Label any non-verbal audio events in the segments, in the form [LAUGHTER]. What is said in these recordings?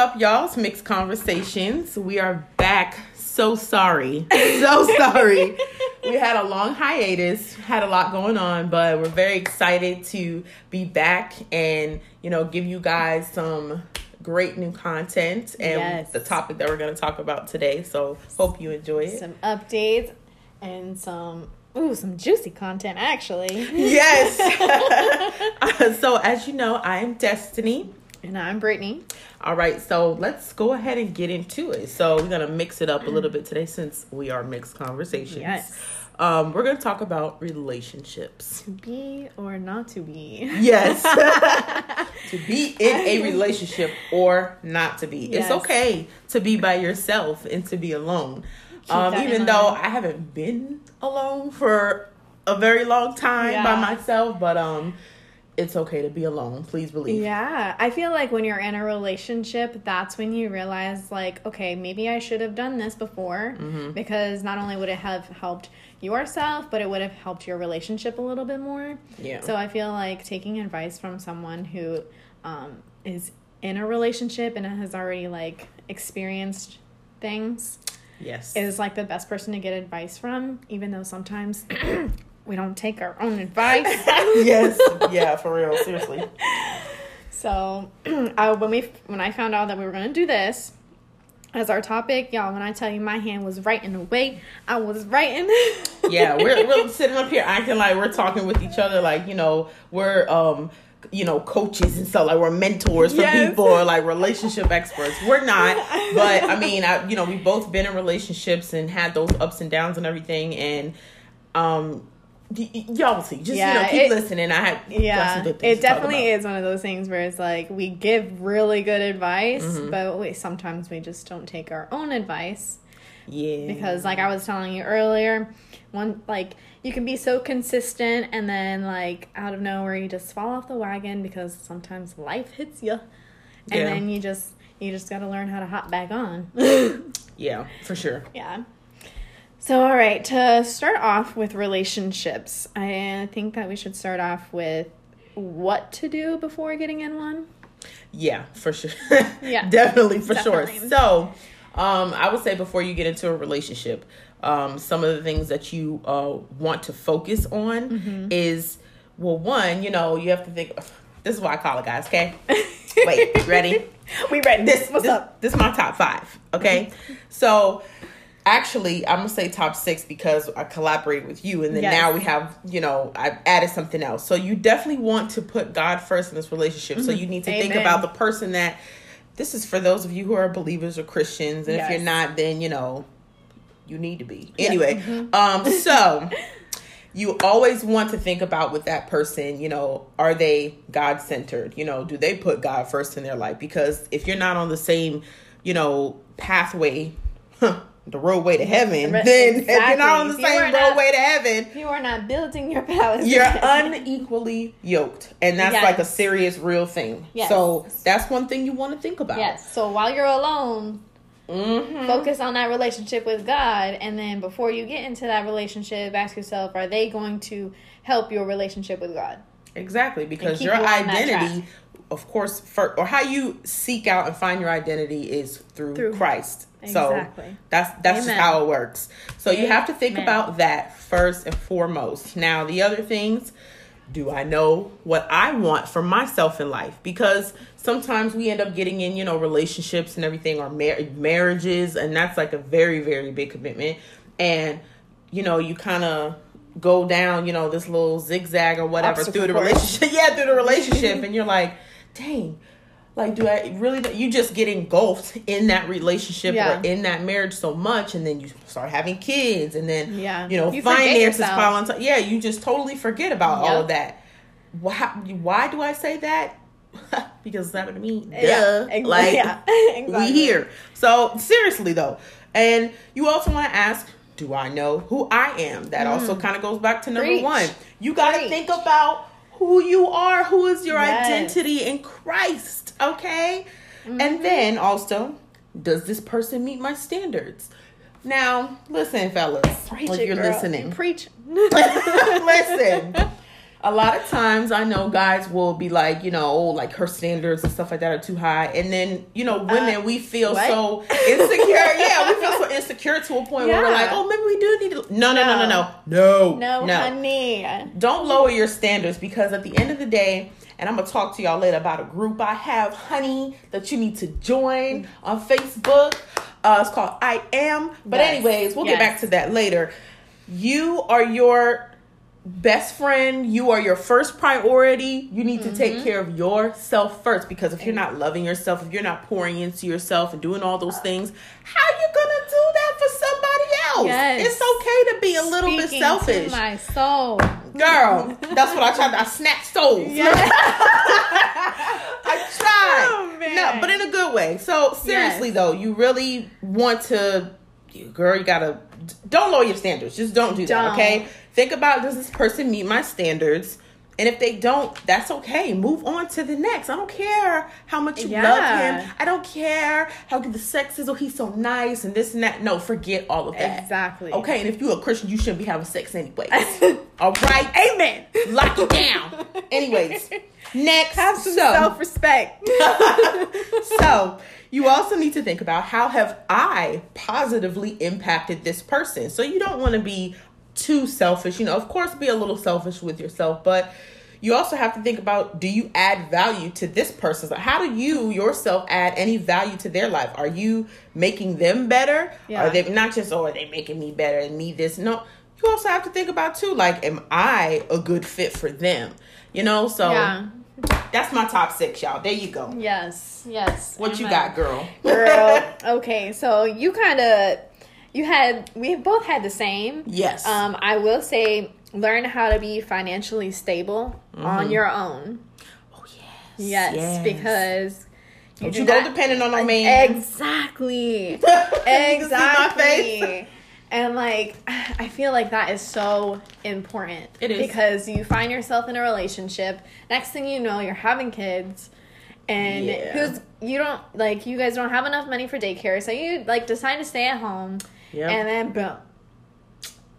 up, y'all? It's Mixed Conversations. We are back. So sorry. [LAUGHS] So sorry. we had a long hiatus, had a lot going on, but we're very excited to be back and, you know, give you guys some great new content and Yes. the topic that we're going to talk about today. So, hope you enjoy it. some updates and some ooh some juicy content actually. Yes. [LAUGHS] [LAUGHS] Uh, so, as you know, I am Destiny. And I'm Brittany. All right, so let's go ahead and get into it. So we're gonna mix it up a little bit today since we are mixed conversations. Yes. Um, we're gonna talk about relationships. To be or not to be. Yes. [LAUGHS] to be in a relationship or not to be. It's okay to be by yourself and to be alone. Um, even though. I haven't been alone for a very long time by myself, but um, it's okay to be alone. Please believe. Yeah, I feel like when you're in a relationship, that's when you realize, like, okay, maybe I should have done this before Mm-hmm. because not only would it have helped yourself, but it would have helped your relationship a little bit more. Yeah. So I feel like taking advice from someone who um, is in a relationship and has already like experienced things Yes. is like the best person to get advice from, even though sometimes we don't take our own advice. [LAUGHS] yes. Yeah, for real. Seriously. So, [CLEARS THROAT] I, when we when I found out that we were gonna do this as our topic, y'all, when I tell you my hand was writing away, I was writing. [LAUGHS] Yeah, we're we're sitting up here acting like we're talking with each other, like you know we're um you know coaches and stuff, like we're mentors for Yes. people or like relationship experts. We're not, [LAUGHS] but I mean, I you know we've both been in relationships and had those ups and downs and everything, and um. Y'all see, just you know, keep it- listening. I yeah, some good things it definitely is one of those things where it's like we give really good advice, Mm-hmm. but we sometimes we just don't take our own advice. Yeah, because like i was telling you earlier one like you can be so consistent and then like out of nowhere you just fall off the wagon because sometimes life hits you and Yeah. then you just you just got to learn how to hop back on [LAUGHS] yeah, for sure. yeah so all right to start off with relationships i think that we should start off with what to do before getting in one Yeah, for sure. [LAUGHS] Yeah. definitely for Definitely. sure. So, um, I would say before you get into a relationship, um, some of the things that you uh, want to focus on Mm-hmm. is well, one, you know, you have to think. This is what I call it, guys. Okay, wait, ready? [LAUGHS] we read This what's this, up Mm-hmm. This is my top five. Okay, so. Actually, I'm gonna say top six because I collaborated with you, and then Yes. now we have, you know, I've added something else. So you definitely want to put God first in this relationship. So you need to think Mm-hmm. About the person that. This is for those of you who are believers or Christians, and if you're not, then you know, you need to be. Anyway, Mm-hmm. um, [LAUGHS] so you always want to think about with that person, you know, are they God centered? You know, do they put God first in their life? Because if you're not on the same, you know, pathway, the roadway to heaven, Right, then if you're not on the. If same are not- roadway to heaven, you are not building your palace you're [LAUGHS] unequally yoked. And that's Yes. like a serious, real thing. Yes. So that's one thing you want to think about. Yes. So while you're alone, hmm focus on that relationship with God, and then before you get into that relationship, ask yourself: Are they going to help your relationship with God? Exactly, because your you identity, of course, or how you seek out and find your identity is through, Through- Christ. So Exactly. that's that's just how it works. So you have to think Amen. about that first and foremost. Now, the other things, do I know what I want for myself in life? Because sometimes we end up getting in, you know, relationships and everything or mar- marriages, and that's like a very, very big commitment. And, you know, you kind of go down, you know, this little zigzag or whatever Obstacle through the course. relationship. [LAUGHS] yeah, through the relationship. [LAUGHS] and you're like, dang, like, do I really? You just get engulfed in that relationship Yeah. or in that marriage so much, and then you start having kids, and then Yeah. you know You finances pile on top. Yeah, you just totally forget about all of that. Why? Why do I say that? [LAUGHS] because it's happened to me. Duh. Yeah, ex- like yeah, [LAUGHS] we exactly. here. So seriously though, and you also want to ask. Do I know who I am? That also kind of goes back to number Mm. Preach. one. You got to think about who you are. Who is your Yes. identity in Christ? Okay. Mm-hmm. And then also, does this person meet my standards? Now, listen, fellas, Preach if it, you're girl. listening, Preach. [LAUGHS] listen. A lot of times I know guys will be like, you know, oh, like her standards and stuff like that are too high. And then, you know, women, Uh, we feel what? so insecure. [LAUGHS] yeah, we feel so insecure to a point where we're like, oh, maybe we do need to. No, no, no, no, no. No. No. No, honey. Don't lower your standards because at the end of the day, and I'm gonna talk to y'all later about a group I have, honey, that you need to join on Facebook. Uh, it's called I Am. But Yes. anyways, we'll Yes. get back to that later. You are your best friend. You are your first priority. You need to take mm-hmm. care of yourself first because if you're not loving yourself, if you're not pouring into yourself and doing all those uh. things, how are you gonna do that for somebody else? Yes. It's okay to be a little bit selfish. To my soul. Girl, that's what I tried. to I snapped stoves. [LAUGHS] I [LAUGHS] tried. Oh. No, but in a good way. So seriously Yes. though, you really want to, you- girl, you gotta don't lower your standards. Just don't do that. Don't. Okay. Think about does this person meet my standards? And if they don't, that's okay. Move on to the next. I don't care how much you love him. I don't care how good the sex is. Oh, he's so nice and this and that. No, forget all of that. Exactly. Okay, and if you're a Christian, you shouldn't be having sex anyway. [LAUGHS] all right. Amen. Lock it down. [LAUGHS] Anyways, next. Have some so, self respect. [LAUGHS] so you also need to think about how have I positively impacted this person. So you don't want to be too selfish. You know, of course, be a little selfish with yourself, but you also have to think about do you add value to this person's life? How do you yourself add any value to their life? Are you making them better? Yeah. Are they not just oh are they making me better and me this? No. You also have to think about too, like, am I a good fit for them? You know, so yeah. that's my top six, y'all. There you go. Yes. Yes. What you got, girl? girl? [LAUGHS] Okay, so you kind of you had we both had the same. Yes. Um, I will say learn how to be financially stable on your own. oh yes. Yes, Yes. because Don't do you go not- depending on no man. Exactly. [LAUGHS] You can see my exactly. And like I feel like that is so important. It is. Because you find yourself in a relationship, next thing you know, you're having kids and Yeah. who's you don't like you guys don't have enough money for daycare, so you like decide to stay at home Yeah. and then boom.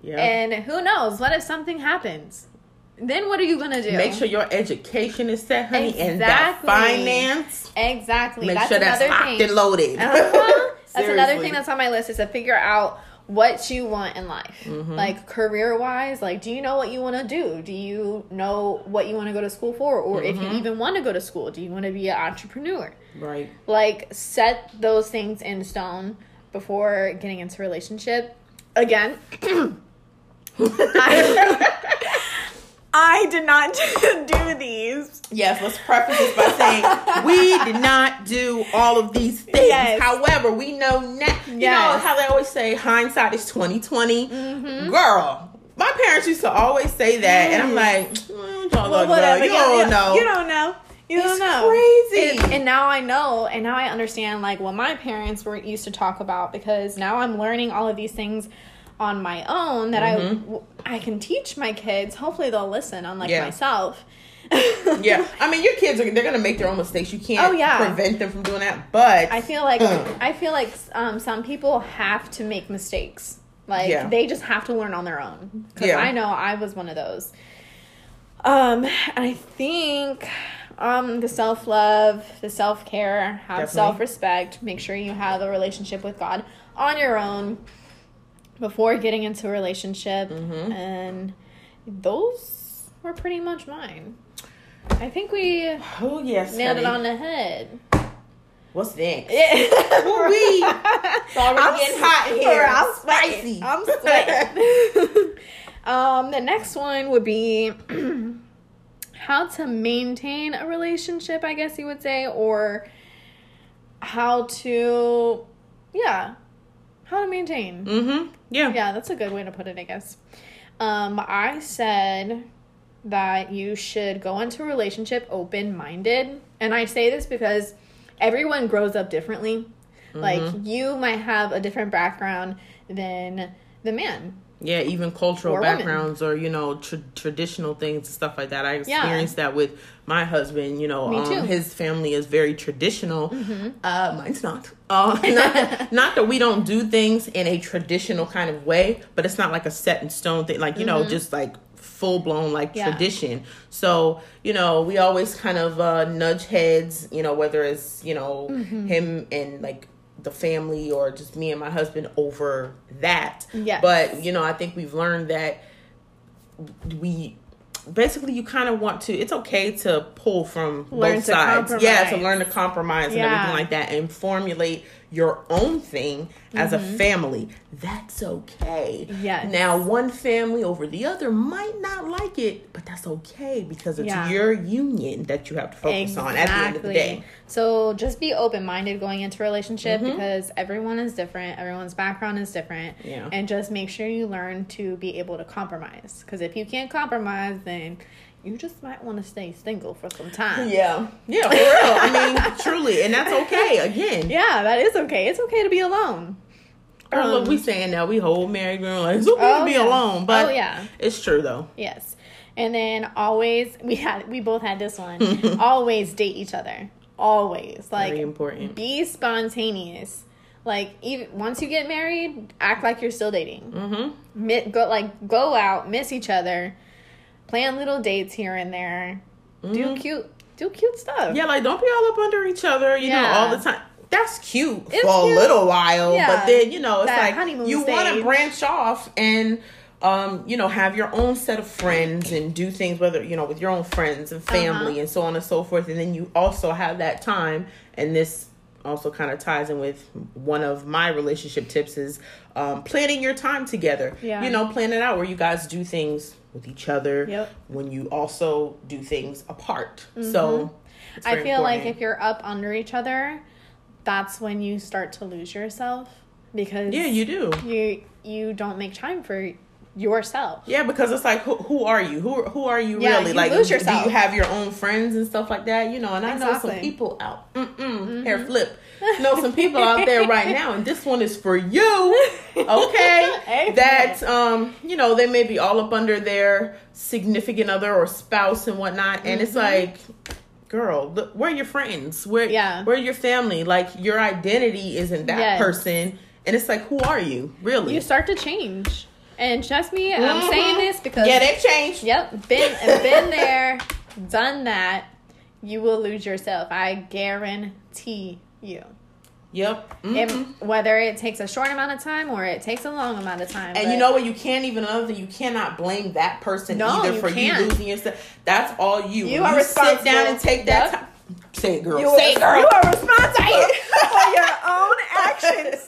yeah. And who knows, what if something happens? Then what are you gonna do? Make sure your education is set, honey, and that finance. Exactly. Make that's sure that's locked thing. and loaded. Uh-huh. That's another thing [LAUGHS] that's on my list is to figure out what you want in life. Mm-hmm. Like career wise, like do you know what you want to do? Do you know what you want to go to school for? Or if Mm-hmm. you even want to go to school, do you want to be an entrepreneur? right. Like set those things in stone before getting into a relationship. Again, I, [CLEARS THROAT] I did not [LAUGHS] do these. Yes, let's preface this by saying we did not do all of these things. Yes. However, we know now. You know how they always say hindsight is twenty Mm-hmm. Girl, my parents used to always say that, and I'm like, mm, y'all Well, whatever. You Yeah, don't yeah. know. You don't know. You It's don't know. crazy. And, and now I know, and now I understand like what my parents were used to talk about because now I'm learning all of these things on my own that Mm-hmm. I I can teach my kids. Hopefully they'll listen, unlike Yeah. myself. [LAUGHS] yeah, I mean, your kids are they're gonna make their own mistakes. You can't Oh, yeah. prevent them from doing that, but I feel like Mm. I feel like um, some people have to make mistakes. Like Yeah. they just have to learn on their own. Because Yeah. I know I was one of those. Um, and I think um the self love, the self care, have self respect. Make sure you have a relationship with God on your own before getting into a relationship, Mm-hmm. and those were pretty much mine. I think we oh yes, nailed it on the head. What's next? Yeah. [LAUGHS] [LAUGHS] It's already getting hot here. I'm Spicy. I'm sweating. [LAUGHS] um, the next one would be [CLEARS THROAT] how to maintain a relationship, I guess you would say, or how to, yeah, how to maintain. Mm-hmm. Yeah. Yeah, that's a good way to put it, I guess. Um, I said that you should go into a relationship open minded. And I say this because everyone grows up differently. Like, you might have a different background than the man. Yeah, even cultural Or women. backgrounds or you know tra- traditional things and stuff like that. I Yeah. experienced that with my husband. You know, um. Mm-hmm. his family is very traditional. Uh, mine's not. Uh, [LAUGHS] not. Not that we don't do things in a traditional kind of way, but it's not like a set in stone thing. Like you Mm-hmm. know, just like full blown like Yeah. tradition. So, you know, we always kind of uh, nudge heads, you know, whether it's, you know, Mm-hmm. him and like the family or just me and my husband over that. Yes. But, you know, I think we've learned that we basically you kind of want to it's okay to pull from Learn both sides yeah to learn to compromise and everything like that and formulate your own thing as a Mm-hmm. family that's okay Yes. now one family over the other might not like it but that's okay because it's Yeah. your union that you have to focus on at the end of the day So just be open minded going into a relationship Mhm. because everyone is different, everyone's background is different. Yeah. And just make sure you learn to be able to compromise. Because if you can't compromise, then you just might want to stay single for some time. yeah yeah for real i mean [LAUGHS] truly and that's okay again Yeah, that is okay. It's okay to be alone. Girl, look, Um, we saying that we whole married girl like it's okay Oh, to be yeah. alone but oh yeah. it's true though Yes. And then always [LAUGHS] we had we both had this one. [LAUGHS] always date each other. Always. Like very important be spontaneous. Like even once you get married, act like you're still dating. mm-hmm go like go out, miss each other, plan little dates here and there. Do cute do cute stuff. Mm-hmm. Yeah, like don't be all up under each other, you know, all the time. That's cute It's for cute. a little while, Yeah. but then you know it's That like honeymoon you want to branch off and um, you know have your own set of friends and do things whether you know with your own friends and family Uh-huh. and so on and so forth, and then you also have that time. And this also kind of ties in with one of my relationship tips is um, planning your time together. Yeah. You know, plan it out where you guys do things with each other Yep. when you also do things apart. So. Mm-hmm. I very feel like if you're up under each other, that's when you start to lose yourself because Yeah, you do. you you don't make time for yourself. Yeah, because it's like, who, who are you? Who who are you Yeah, really? you like, lose do you have your own friends and stuff like that? You know, and I know some Mm-hmm. people out. Mm-mm, Hair flip. know some people out there right [LAUGHS] now, and this one is for you. Okay, [LAUGHS] that um, you know, they may be all up under their significant other or spouse and whatnot, and it's like. Girl, look, where are your friends? Where, Yeah. where your family? Like your identity isn't that Yes. person, and it's like, who are you really? You start to change. And trust me, I'm Mhm. saying this because yeah, they've changed. Yep, been been there, done that. You will lose yourself. I guarantee you. Yep. Mhm. And whether it takes a short amount of time or it takes a long amount of time. And you know what? You can't even another thing. You cannot blame that person No, either you for can't. you losing yourself. That's all you. You are sit down and take that Yep. time. Say it, girl. you Say it, girl. you are responsible for your own actions.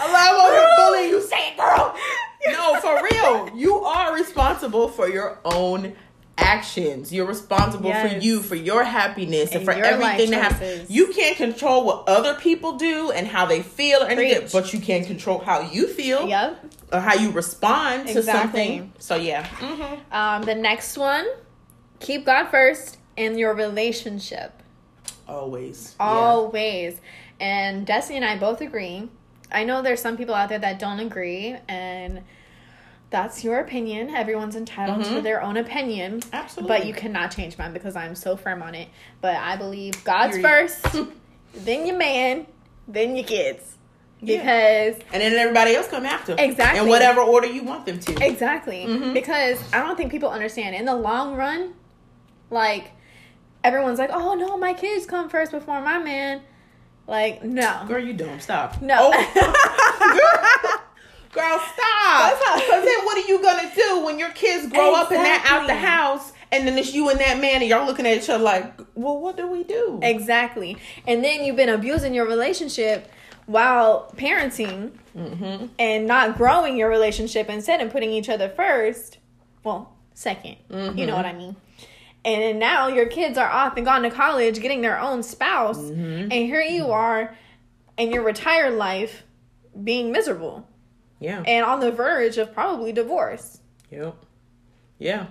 I'm over here bullying you. Say it, girl. [LAUGHS] No, for real. You are responsible for your own actions. You're responsible for you, for your happiness, and, And for everything that happens. You can't control what other people do and how they feel or anything, Preach. but you can control how you feel Yep. or how you respond to something. So yeah. Mm-hmm. Um, the next one, keep God first in your relationship. Always. Always. And Destiny and I both agree. I know there's some people out there that don't agree, and that's your opinion. Everyone's entitled to Mhm. their own opinion. Absolutely. But you cannot change mine because I'm so firm on it. But I believe God's first, [LAUGHS] then your man, then your kids. Yeah. Because And then everybody else come after. Exactly. In whatever order you want them to. Exactly. Mhm. Because I don't think people understand. In the long run, like everyone's like, "Oh no, my kids come first before my man." Like, no. Girl, you don't Stop. No. Oh. [LAUGHS] Girl, stop. Because then what are you going to do when your kids grow up and they're out the house and then it's you and that man and y'all looking at each other like, well, what do we do? exactly. And then you've been abusing your relationship while parenting Mm-hmm. and not growing your relationship instead and putting each other first. Well, 2nd You Mhm. know what I mean? And now your kids are off and gone to college getting their own spouse. Mhm. And here you are in your retired life being miserable Yeah. and on the verge of probably divorce. Yep. Yeah.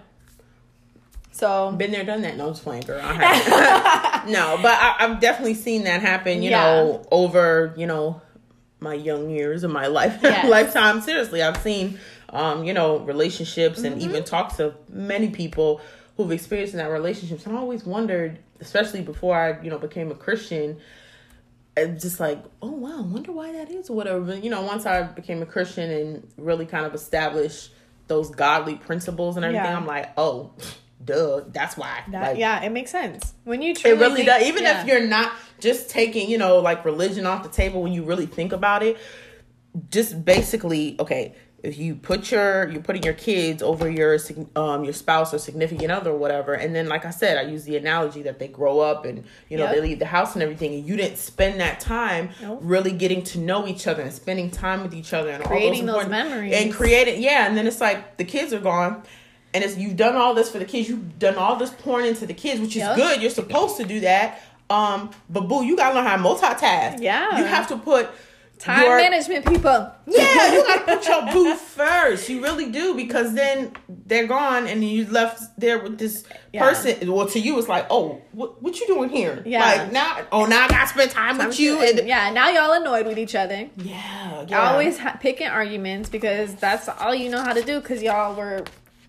So, Been there, done that. No, just playing, girl. I [LAUGHS] no, but I, I've definitely seen that happen. You Yeah. know, over you know my young years of my life [LAUGHS] Yes. lifetime. Seriously, I've seen um, you know relationships and Mm-hmm. even talked to many people who've experienced in that relationships. And I always wondered, especially before I you know became a Christian. and Just like, oh wow, I wonder why that is or whatever. But, you know, once I became a Christian and really kind of established those godly principles and everything, Yeah. I'm like, oh, duh, that's why. That, Like, yeah, it makes sense. When you Truly It really think- does. Even yeah. if you're not just taking, you know, like religion off the table, when you really think about it, just basically, okay, if you put your you're putting your kids over your um your spouse or significant other or whatever, and then like I said, I use the analogy that they grow up and you know Yep. they leave the house and everything, and you didn't spend that time Nope. really getting to know each other and spending time with each other and Creating those important- memories. and creating yeah, and then it's like the kids are gone. And it's you've done all this for the kids. You've done all this pouring into the kids, which is Yep. good. You're supposed to do that. Um, but boo, you gotta learn how to multitask. Yeah. You have to put time your- management, people. Yeah, you gotta put your boo first. You really do because then they're gone and you left there with this Yeah. person. Well, to you, it's like, oh, what what you doing here? Yeah. Like now, oh, now I gotta spend time with you. And yeah, now y'all annoyed with each other. yeah, yeah. Always ha- picking arguments because that's all you know how to do because y'all were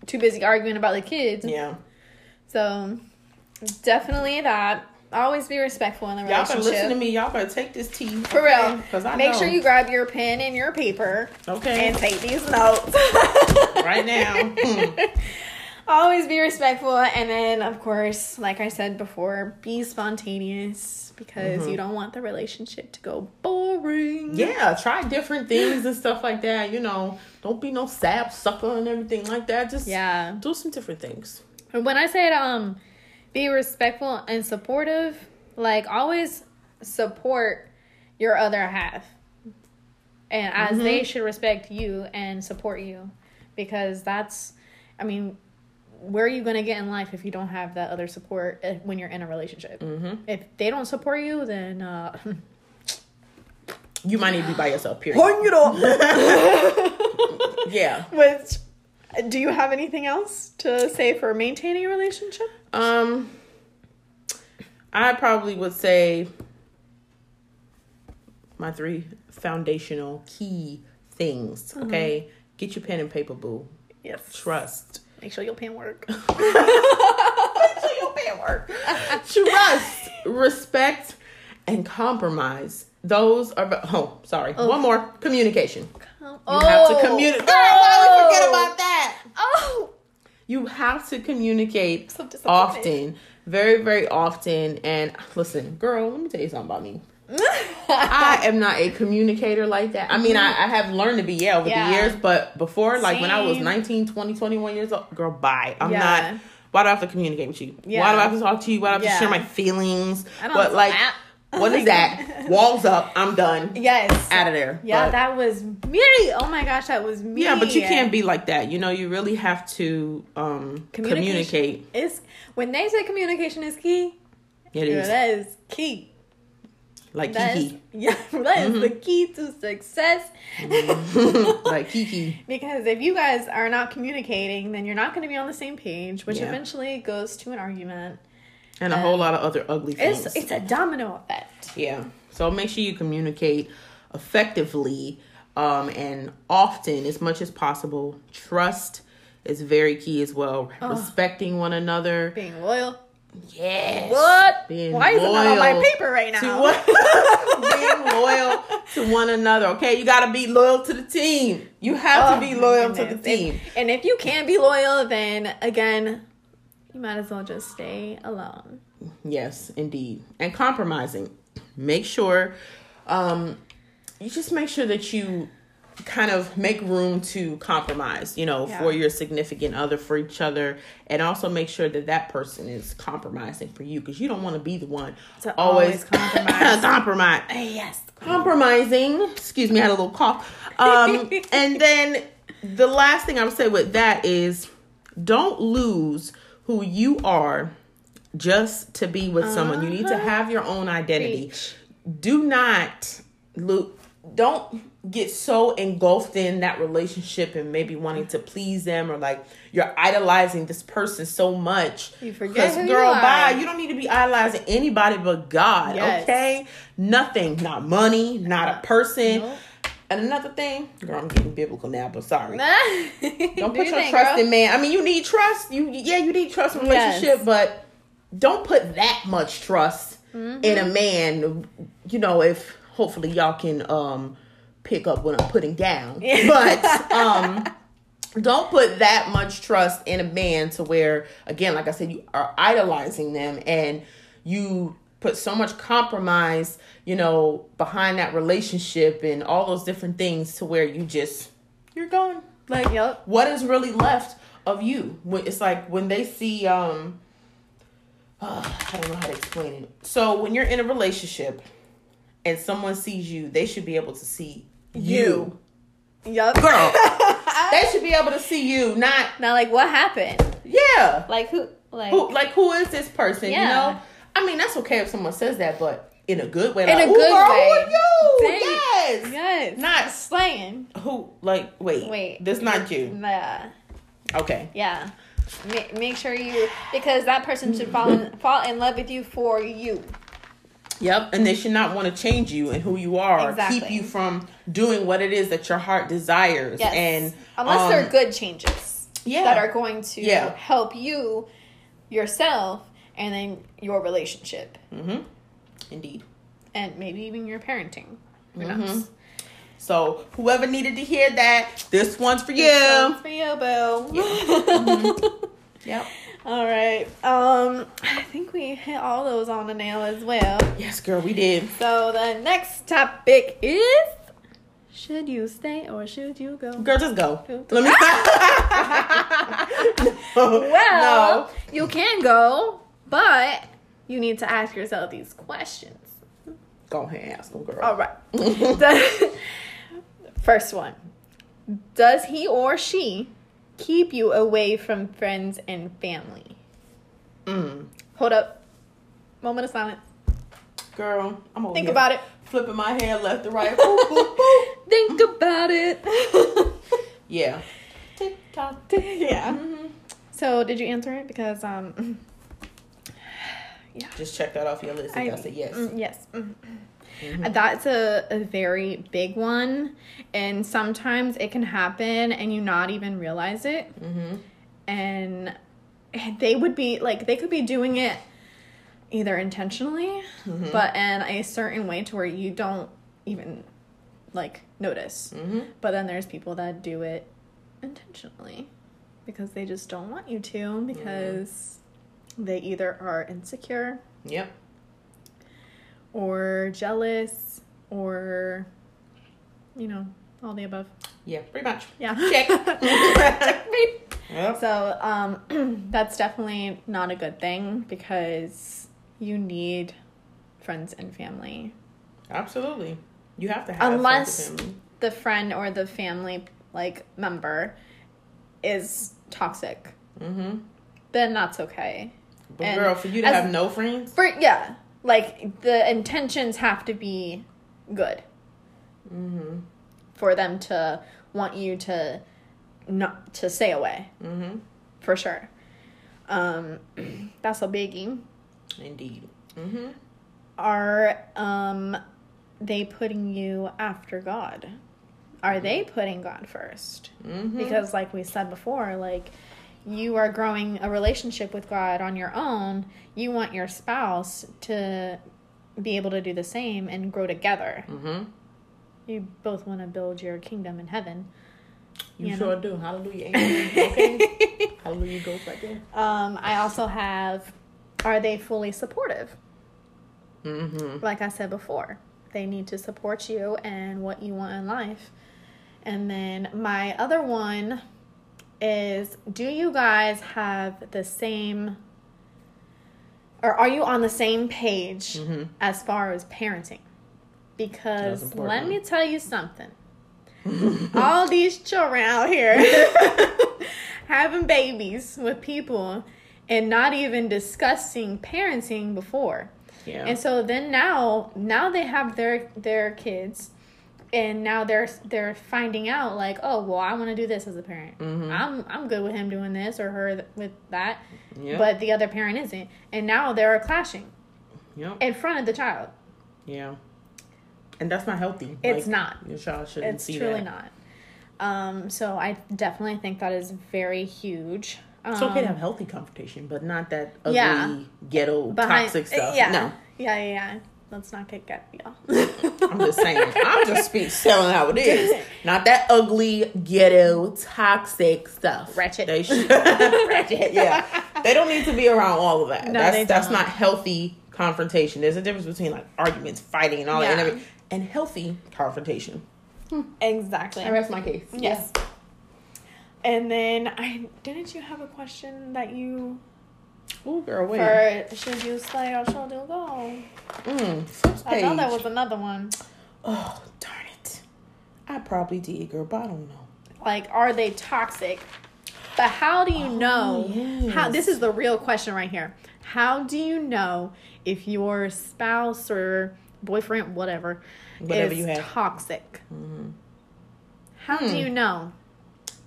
too busy arguing about the kids. Yeah. So definitely that. Always be respectful in the relationship. Y'all better listen to me. Y'all better take this tea For real. Because I Make know. sure you grab your pen and your paper okay and take these notes. [LAUGHS] right now. [LAUGHS] Always be respectful and then of course, like I said before, be spontaneous because you don't want the relationship to go boring. Yeah, try different things and stuff like that. You know, don't be no sap sucker and everything like that. Just Yeah. do some different things. And When I said um be respectful and supportive, like always support your other half. And as Mm-hmm. they should respect you and support you because that's I mean where are you going to get in life if you don't have that other support uh, when you're in a relationship? Mm-hmm. If they don't support you, then uh You might need to be by yourself. Period. [LAUGHS] Yeah. [LAUGHS] Which do you have anything else to say for maintaining a relationship? Um, I probably would say my three foundational key things. Mm-hmm. Okay, get your pen and paper, boo. Yes. Trust. Make sure your pen work. [LAUGHS] so your pen work. Trust, respect, and compromise. Those are. Oh, sorry. One more. Communication. You have to communicate. Girl, why we forget about that? Oh, You have to communicate So often, very, very often. And listen, girl, let me tell you something about me. [LAUGHS] I am not a communicator like that. I mean, I, I have learned to be, yeah, over Yeah. the years, but before, like when I was Same. 19, 20, 21 years old, girl, bye. I'm Yeah. not. Why do I have to communicate with you? Yeah. Why do I have to talk to you? Why do I have to share my feelings? I don't But like. What is [LAUGHS] that? Walls up. I'm done. yes. Out of there. Yeah, But- that was me. Oh my gosh, that was me. yeah, but you can't be like that. You know, you really have to um, communicate. It's when they say communication is key. It is that is key. like That is- Kiki. yeah, [LAUGHS] that is the key to success. [LAUGHS] like Kiki. Because if you guys are not communicating, then you're not going to be on the same page, which Yeah. eventually goes to an argument. And a whole lot of other ugly things. It's it's a domino effect. yeah. So make sure you communicate effectively um, and often as much as possible. Trust is very key as well. Respecting one another. Being loyal. Yes. What? Being Why is it not on my paper right To now? one, [LAUGHS] being loyal to one another. Okay, you got to be loyal to the team. You have Oh, to be loyal to the team. If- and if you can't be loyal, then again, you might as well just stay alone. Yes, indeed. And compromising. Make sure um you just make sure that you kind of make room to compromise, you know, Yeah. for your significant other for each other and also make sure that that person is compromising for you because you don't want to be the one To always always [COUGHS] compromise. compromise. Yes. Compromising. Excuse me, I had a little cough. Um [LAUGHS] and then the last thing I would say with that is don't lose who you are just to be with someone. You need to Uh-huh. have your own identity. Preach. Do not look don't get so engulfed in that relationship and maybe wanting to please them or like you're idolizing this person so much. You forget who you girl, are. bye. You don't need to be idolizing anybody but God. Yes. Okay, nothing, not money, not a person. Nope. And another thing, girl, I'm getting biblical now, but sorry. [LAUGHS] Don't put your trust in man. I mean, you need trust. You yeah, you need trust in a Yes. relationship, but don't put that much trust Mm-hmm. in a man. You know, if hopefully y'all can um pick up what I'm putting down. [LAUGHS] But um don't put that much trust in a man to where again like i said you are idolizing them and you put so much compromise you know behind that relationship and all those different things to where you just you're gone like Yep. what is really left of you when it's like when they see um uh, [SIGHS] i don't know how to explain it so when you're in a relationship and someone sees you they should be able to see you, Yup. girl [LAUGHS] they should be able to see you not not like, what happened? yeah Like, who? Like, who like who is this person? Yeah. You know, I mean that's okay if someone says that, but in a good way. In like, a good girl, way." Who are you? Dang. Yes. yes. Not slaying. who. Like wait. Wait. This not you. Yeah. Okay. Yeah. Ma- make sure you because that person should fall in, fall in love with you for you. Yep. And they should not want to change you and who you are. Exactly. Keep you from doing what it is that your heart desires. Yes. And unless um, they're good changes yeah. that are going to Yeah. help you yourself and then your relationship Mm-hmm. Indeed. and maybe even your parenting. Who Mhm. knows? So whoever needed to hear that, this one's for you. This one's for you, boo. [LAUGHS] Yep. All right. Um, I think we hit all those on the nail as well. Yes, girl, we did. So the next topic is: Should you stay or should you go? Girl, just go. Go. Let me. [LAUGHS] [LAUGHS] no. Well, no. you can go, but you need to ask yourself these questions. Go ahead and ask them, girl. All right. [LAUGHS] First one: Does he or she keep you away from friends and family? Mm. Hold up. Moment of silence. Girl, I'm over Think here about it. Flipping my hair left to right. Boop, boop, boop. [LAUGHS] Think about it. [LAUGHS] Yeah. Tick tock. yeah. Mm-hmm. So did you answer it? Because um Just check that off your list. If I, said yes. mm, yes. Mm. Mhm. That's a, a very big one. And sometimes it can happen and you not even realize it. Mm-hmm. And they would be like they could be doing it either intentionally Mhm. but in a certain way to where you don't even like notice. Mm-hmm. But then there's people that do it intentionally because they just don't want you to because they either are insecure Yep. or jealous or you know, all the above. Yeah, pretty much. Yeah. [LAUGHS] Check. [LAUGHS] Checkmate. Yep. So, um [CLEARS THROAT] that's definitely not a good thing because you need friends and family. Absolutely. You have to have Unless the friend or the family like member is toxic. Mm-hmm. Then that's okay. But And girl, for you to as- have no friends, For yeah, like the intentions have to be good mm-hmm. for them to want you to not to stay away Mm-hmm. for sure. Um, [CLEARS THROAT] that's a biggie. Indeed. Mm-hmm. Are um, they putting you after God? Are they putting God 1st Mm-hmm. Because, like we said before, like you are growing a relationship with God on your own. You want your spouse to be able to do the same and grow together. Mm-hmm. You both want to build your kingdom in heaven. You You sure do. Hallelujah. [LAUGHS] Okay. Hallelujah goes right there. Um, I also have, are they fully supportive? Mm-hmm. Like I said before, they need to support you and what you want in life. And then my other one is do you guys have the same, or are you on the same page Mm-hmm. as far as parenting? Because let me tell you something. [LAUGHS] All these children out here [LAUGHS] having babies with people and not even discussing parenting before. Yeah. And so then now now they have their their kids and now they're they're finding out like, oh, well, I want to do this as a parent. Mhm. I'm I'm good with him doing this or her th- with that, yeah. but the other parent isn't. And now they're clashing yeah. in front of the child. Yeah. And that's not healthy. It's Like, not. Your child shouldn't see that. It's see truly that. not. Um, so I definitely think that is very huge. Um, It's okay to have healthy confrontation, but not that ugly, Yeah. ghetto, behind- toxic stuff. Yeah, No. yeah, yeah, yeah. Let's not get get y'all. I'm just saying. I'm just [LAUGHS] speak telling how it is. Not that ugly, ghetto, toxic stuff. Ratchet. They should. [LAUGHS] Wretched. Yeah. They don't need to be around all of that. No, that's they that's don't. not healthy confrontation. There's a difference between like arguments, fighting, and all that, and, and healthy confrontation. Hmm. exactly. I rest my case. Yes. And then I didn't you have a question that you Oh, girl, wait. for should you slay or should you go? Mm, first I know that was another one. Oh, darn it. I probably did, girl, but I don't know. Like, are they toxic? But how do you know? Oh, yes. How this is the real question right here. How do you know if your spouse or boyfriend, whatever, Whatever is you have. toxic? How Hmm. do you know?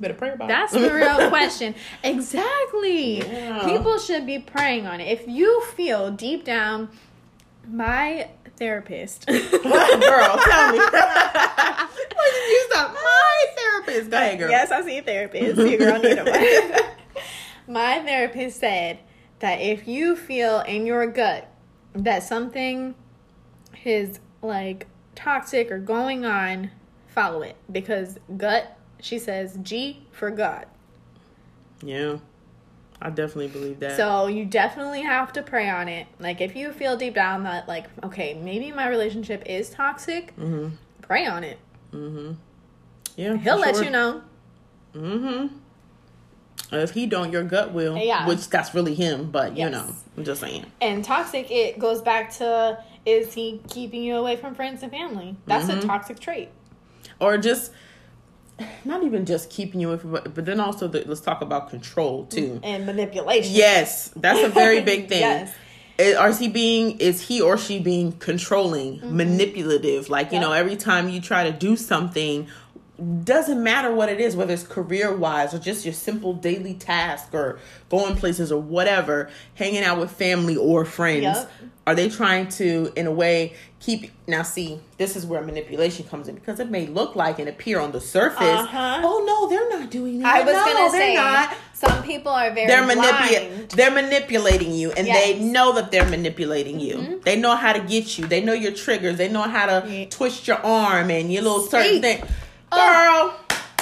Better pray about That's it. the real [LAUGHS] question. Exactly. Yeah. People should be praying on it. If you feel deep down, my therapist. [LAUGHS] girl, tell me. [LAUGHS] You stop? My therapist. Go ahead, girl. Yes, I see a therapist. Your girl need one. My therapist said that if you feel in your gut that something is like toxic or going on, follow it because gut. She says G for God. Yeah. I definitely believe that. So you definitely have to pray on it. Like if you feel deep down that like okay maybe my relationship is toxic, mm-hmm. pray on it. Mm-hmm. Yeah. He'll let you know. Mm-hmm. If he don't, your gut will. Yeah. Which that's really him, but you know, I'm just saying. And toxic, it goes back to is he keeping you away from friends and family? That's Mm-hmm. a toxic trait. Or just not even just keeping you with but, but then also the, let's talk about control too. And manipulation. Yes, that's a very big [LAUGHS] thing. Yes. Is, he being is he or she being controlling, mm-hmm. manipulative? Like, you know, every time you try to do something, doesn't matter what it is, whether it's career wise or just your simple daily task or going places or whatever, hanging out with family or friends. Yep. Are they trying to, in a way, keep now? See, this is where manipulation comes in because it may look like and appear on the surface. Uh-huh. Oh no, they're not doing that. I was no, gonna say not some people are very they're manipulating they're manipulating you and they Yes. Mm-hmm. know that they're manipulating you they know how to get you they know your triggers they know how to Yeah. twist your arm and your little certain thing girl Oh.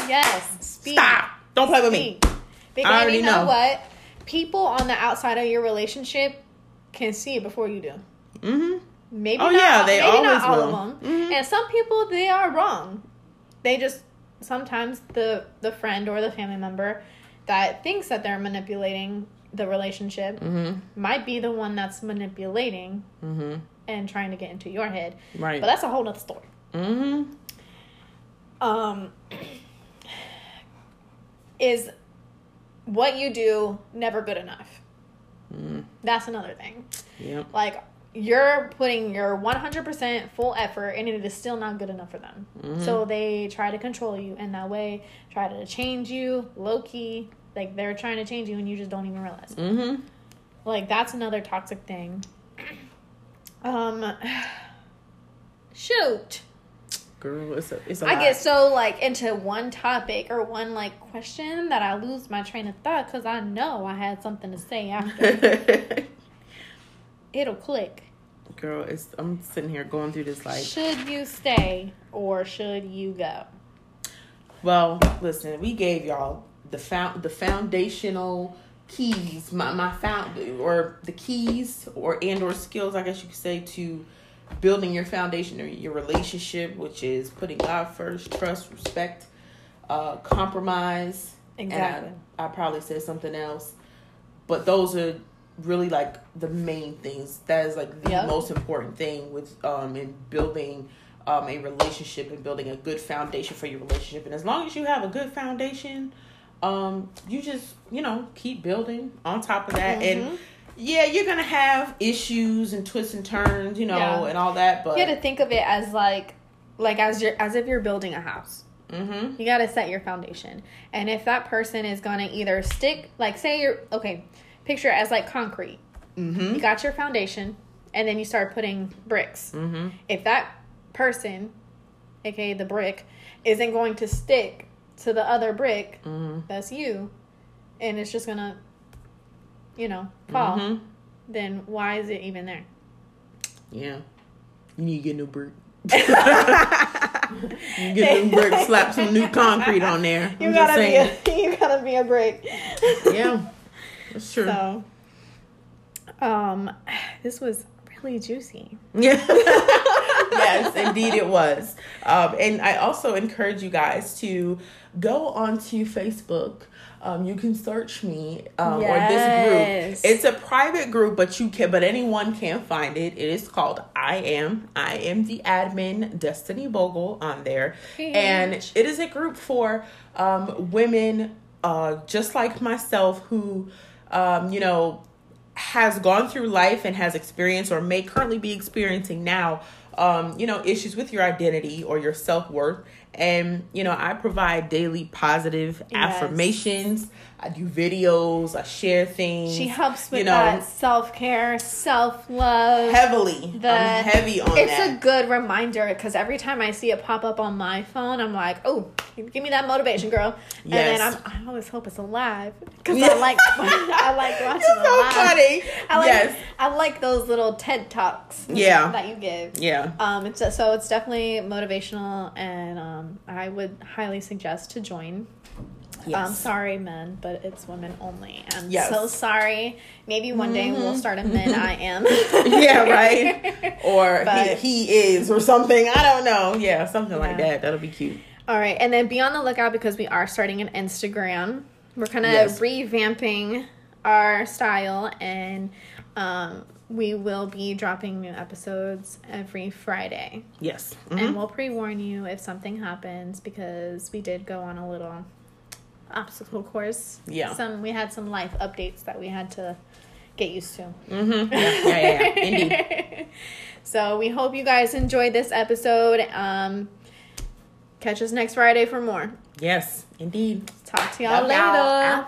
Yes. Speak. stop don't play with me Because I already you know, know. what? People on the outside of your relationship can see it before you do. mm-hmm Maybe Oh, not, yeah, they maybe not always all will. of them. Mhm. And some people they are wrong. They just sometimes the the friend or the family member that thinks that they're manipulating the relationship mm-hmm might be the one that's manipulating mm-hmm and trying to get into your head. right But that's a whole nother story. mm-hmm Um [CLEARS THROAT] is what you do never good enough? Mm That's another thing. yep. Like you're putting your 100% full effort and it is still not good enough for them. Mm-hmm. so they try to control you in that way try to change you low key like they're trying to change you and you just don't even realize mm-hmm. Like that's another toxic thing. Um [SIGHS] shoot girl it's a it's a i lot. get so like into one topic or one like question that i lose my train of thought because i know i had something to say after [LAUGHS] it'll click girl it's i'm sitting here going through this like should you stay or should you go? Well, listen, we gave y'all the found the foundational keys, my my found or the keys or and or skills, I guess you could say, to building your foundation or your relationship, which is putting God first, trust, respect, uh, compromise. and I- Exactly. I, probably said something else, but those are really like the main things. That is like the Yep. most important thing with um in building um a relationship and building a good foundation for your relationship. And as long as you have a good foundation, um, you just you know keep building on top of that and. Yeah, you're gonna have issues and twists and turns, you know, Yeah. and all that. But You got to think of it as like, like as you're as if you're building a house. mm-hmm, You got to set your foundation, and if that person is gonna either stick, like say you're okay, picture it as like concrete. mm-hmm, You got your foundation, and then you start putting bricks. mm-hmm. If that person, aka the brick, isn't going to stick to the other brick, Mm-hmm. that's you, and it's just gonna, you know, fall. Mhm. Then why is it even there? Yeah. You need to get a new brick. [LAUGHS] you get a new brick, slap some new concrete on there. You I'm gotta be a, [LAUGHS] you gotta be a break. yeah, that's true. So, um, [SIGHS] this was really juicy. Yeah. [LAUGHS] yes, indeed it was. Um, and I also encourage you guys to go onto Facebook. Um, you can search me um, or this group. It's a private group, but you can, but anyone can find it. It is called I am. I am the admin, Destiny Bogle, on there, and it is a group for um, women, uh, just like myself, who, um, you know, has gone through life and has experienced or may currently be experiencing now um, you know issues with your identity or your self-worth and you know i provide daily positive Yes. affirmations i do videos i share things She helps with you know that self care, self love. heavily The- i'm heavy on it's that a good reminder because every time I see it pop up on my phone, I'm like, "Oh, give me that motivation, girl!" And then I'm, I always hope it's alive because. I like [LAUGHS] I like watching You're so live. funny I like yes I like those little TED talks. Yeah. that you give. yeah Um, it's so it's definitely motivational, and um, I would highly suggest to join. Um, yes sorry, men, but it's women only. I'm Yes. so sorry. Maybe one day we'll start a men I am. [LAUGHS] yeah right [LAUGHS] or But- he, he is or something i don't know yeah something like that that'll be cute All right, and then be on the lookout because we are starting an Instagram. We're kind of Yes. revamping our style, and um, we will be dropping new episodes every Friday. yes And Mhm. we'll pre warn you if something happens because we did go on a little obstacle course. Yeah. Some we had some life updates that we had to get used to. Mhm. yeah yeah yeah, yeah. [LAUGHS] indeed so we hope you guys enjoyed this episode. Um, catch us next Friday for more. yes indeed Talk to y'all Love later. y'all.